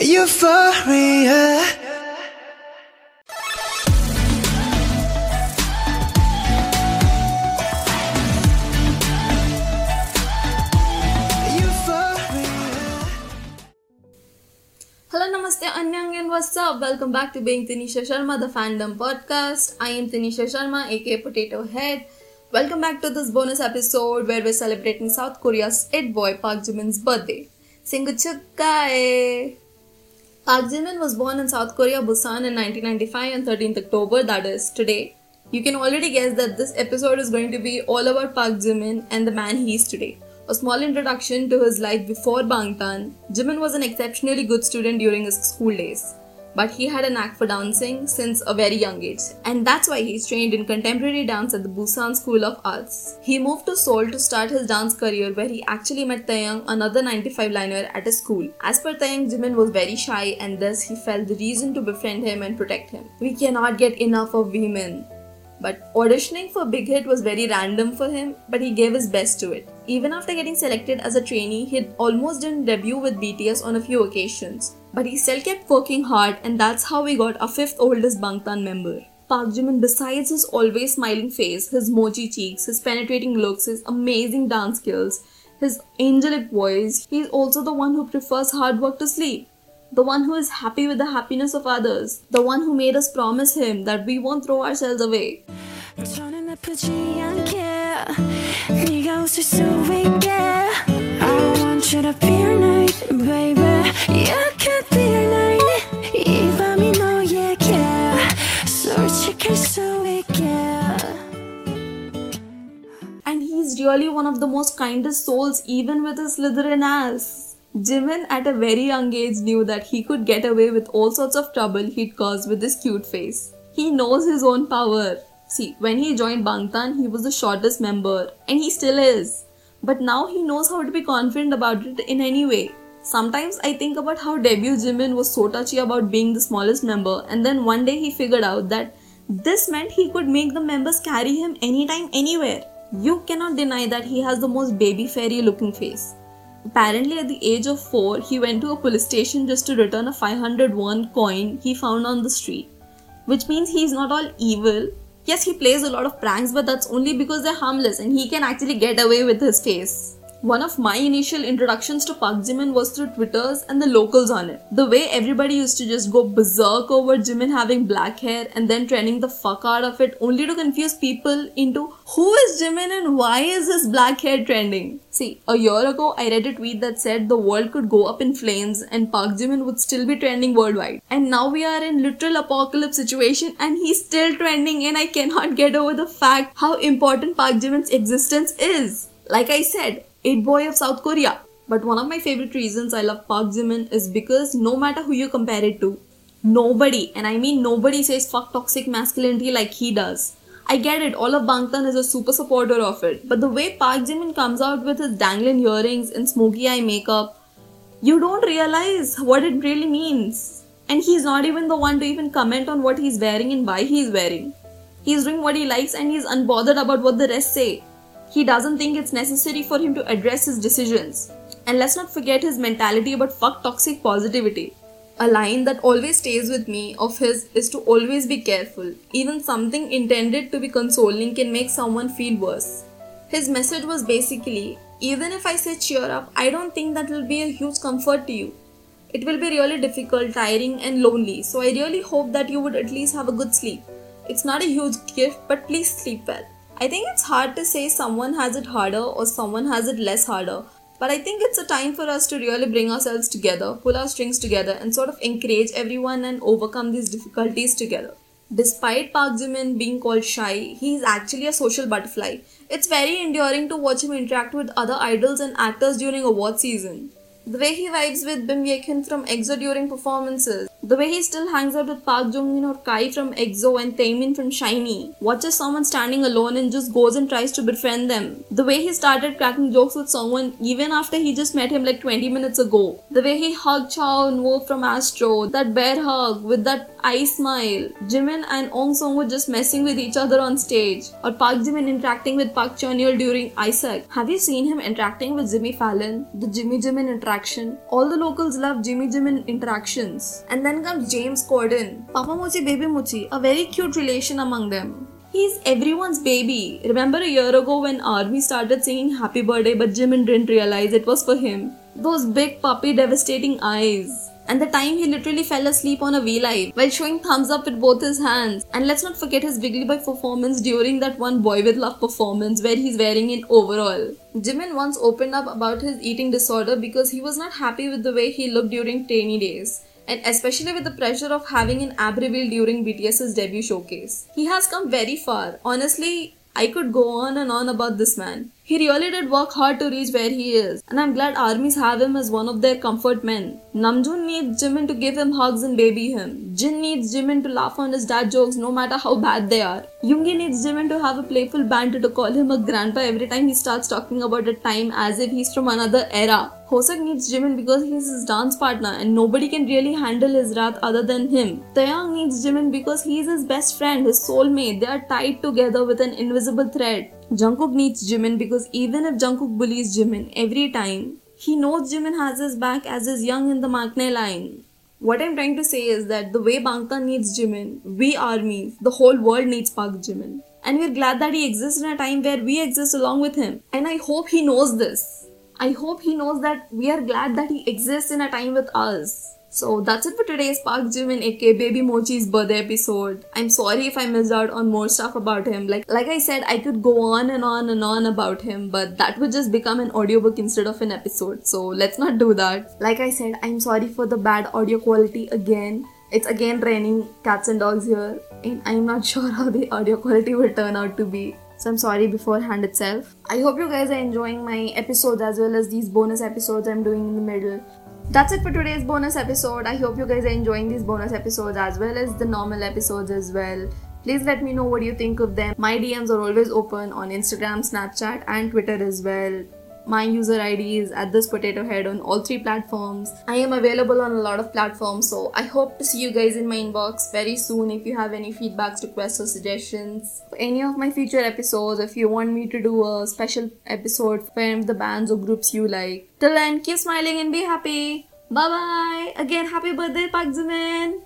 Euphoria. Hello, Namaste, Anyang, and what's up? Welcome back to Being Tanisha Sharma, the fandom podcast. I am Tanisha Sharma, aka Potato Head. Welcome back to this bonus episode where we're celebrating South Korea's it boy Park Jimin's birthday. Singuchukkae! Park Jimin was born in South Korea, Busan in 1995 on 13th October, that is today. You can already guess that this episode is going to be all about Park Jimin and the man he is today. A small introduction to his life before Bangtan. Jimin was an exceptionally good student during his school days, but he had a knack for dancing since a very young age, and that's why he's trained in contemporary dance at the Busan School of Arts. He moved to Seoul to start his dance career, where he actually met Taehyung, another 95 liner, at a school. As per Taehyung, Jimin was very shy, and thus he felt the reason to befriend him and protect him. We cannot get enough of Vmin. But auditioning for Big Hit was very random for him, but he gave his best to it. Even after getting selected as a trainee, he almost didn't debut with BTS on a few occasions. But he still kept working hard, and that's how we got our fifth oldest Bangtan member. Park Jimin, besides his always smiling face, his mochi cheeks, his penetrating looks, his amazing dance skills, his angelic voice, he's also the one who prefers hard work to sleep the one who is happy with the happiness of others, the one who made us promise Him that we won't throw ourselves away. And he's really one of the most kindest souls, even with his Slytherin ass. Jimin at a very young age knew that he could get away with all sorts of trouble he'd cause with his cute face. He knows his own power. See, when he joined Bangtan, he was the shortest member, and he still is. But now he knows how to be confident about it in any way. Sometimes I think about how debut Jimin was so touchy about being the smallest member, and then one day he figured out that this meant he could make the members carry him anytime, anywhere. You cannot deny that he has the most baby fairy looking face. Apparently, at the age of 4, he went to a police station just to return a 500 won coin he found on the street. Which means he's not all evil. Yes, he plays a lot of pranks, but that's only because they're harmless and he can actually get away with his face. One of my initial introductions to Park Jimin was through Twitters and the locals on it. The way everybody used to just go berserk over Jimin having black hair and then trending the fuck out of it only to confuse people into who is Jimin and why is his black hair trending? See, a year ago I read a tweet that said the world could go up in flames and Park Jimin would still be trending worldwide. And now we are in literal apocalypse situation and he's still trending and I cannot get over the fact how important Park Jimin's existence is. Like I said, it boy of South Korea. But one of my favorite reasons I love Park Jimin is because no matter who you compare it to, nobody, and I mean nobody says fuck toxic masculinity like he does. I get it, all of Bangtan is a super supporter of it, but the way Park Jimin comes out with his dangling earrings and smoky eye makeup, you don't realize what it really means. And he's not even the one to even comment on what he's wearing and why he's wearing. He's doing what he likes and he's unbothered about what the rest say. He doesn't think it's necessary for him to address his decisions. And let's not forget his mentality about fuck toxic positivity. A line that always stays with me of his is to always be careful. Even something intended to be consoling can make someone feel worse. His message was basically even if I say cheer up, I don't think that will be a huge comfort to you. It will be really difficult, tiring, and lonely, so I really hope that you would at least have a good sleep. It's not a huge gift, but please sleep well. I think it's hard to say someone has it harder or someone has it less harder, but I think it's a time for us to really bring ourselves together, pull our strings together, and sort of encourage everyone and overcome these difficulties together. Despite Park Jimin being called shy, he is actually a social butterfly. It's very endearing to watch him interact with other idols and actors during award season. The way he vibes with Byun Baekhyun from EXO during performances, The way he still hangs out with Park Jong-min or Kai from EXO and Taemin from SHINee. Watches someone standing alone and just goes and tries to befriend them. The way he started cracking jokes with someone even after he just met him like 20 minutes ago. The way he hugged Cha Eunwoo from Astro. That bear hug with that eye smile. Jimin and Ong Song were just messing with each other on stage. Or Park Jimin interacting with Park Cheon during ISAC. Have you seen him interacting with Jimmy Fallon? The Jimmy Jimin interaction. All the locals love Jimmy Jimin interactions. And then comes James Corden. Papa Mochi, Baby Mochi. A very cute relation among them. He's everyone's baby. Remember a year ago when Army started singing Happy Birthday but Jimin didn't realize it was for him? Those big puppy devastating eyes and the time he literally fell asleep on a V-Live while showing thumbs up with both his hands. And let's not forget his Wiggly Boy performance during that one Boy With Luv performance where he's wearing an overall. Jimin once opened up about his eating disorder because he was not happy with the way he looked during trainee days. And especially with the pressure of having an ab reveal during BTS's debut showcase. He has come very far. Honestly, I could go on and on about this man. He really did work hard to reach where he is, and I'm glad armies have him as one of their comfort men. Namjoon needs Jimin to give him hugs and baby him. Jin needs Jimin to laugh on his dad jokes no matter how bad they are. Yoongi needs Jimin to have a playful banter to call him a grandpa every time he starts talking about a time as if he's from another era. Hoseok needs Jimin because he's his dance partner and nobody can really handle his wrath other than him. Taehyung needs Jimin because he's his best friend, his soulmate. They are tied together with an invisible thread. Jungkook needs Jimin because even if Jungkook bullies Jimin every time, he knows Jimin has his back as is young in the Maknae line. What I'm trying to say is that the way Bangtan needs Jimin, we armies, the whole world needs Park Jimin. And we're glad that he exists in a time where we exist along with him. And I hope he knows this. I hope he knows that we are glad that he exists in a time with us. So that's it for today's Park Jimin aka Baby Mochi's birthday episode. I'm sorry if I missed out on more stuff about him. Like like I said, I could go on and on and on about him, but that would just become an audiobook instead of an episode. So let's not do that. Like I said, I'm sorry for the bad audio quality again. It's again raining cats and dogs here, and I'm not sure how the audio quality will turn out to be. So I'm sorry beforehand itself. I hope you guys are enjoying my episodes as well as these bonus episodes I'm doing in the middle. That's it for today's bonus episode. I hope you guys are enjoying these bonus episodes as well as the normal episodes as well. Please let me know what you think of them. My DMs are always open on Instagram, Snapchat, and Twitter as well. My user ID is at this potato head on all three platforms. I am available on a lot of platforms, so I hope to see you guys in my inbox very soon if you have any feedbacks, requests, or suggestions. For any of my future episodes, if you want me to do a special episode for any of the bands or groups you like. Till then, keep smiling and be happy. Bye bye. Again, happy birthday, Park Jimin.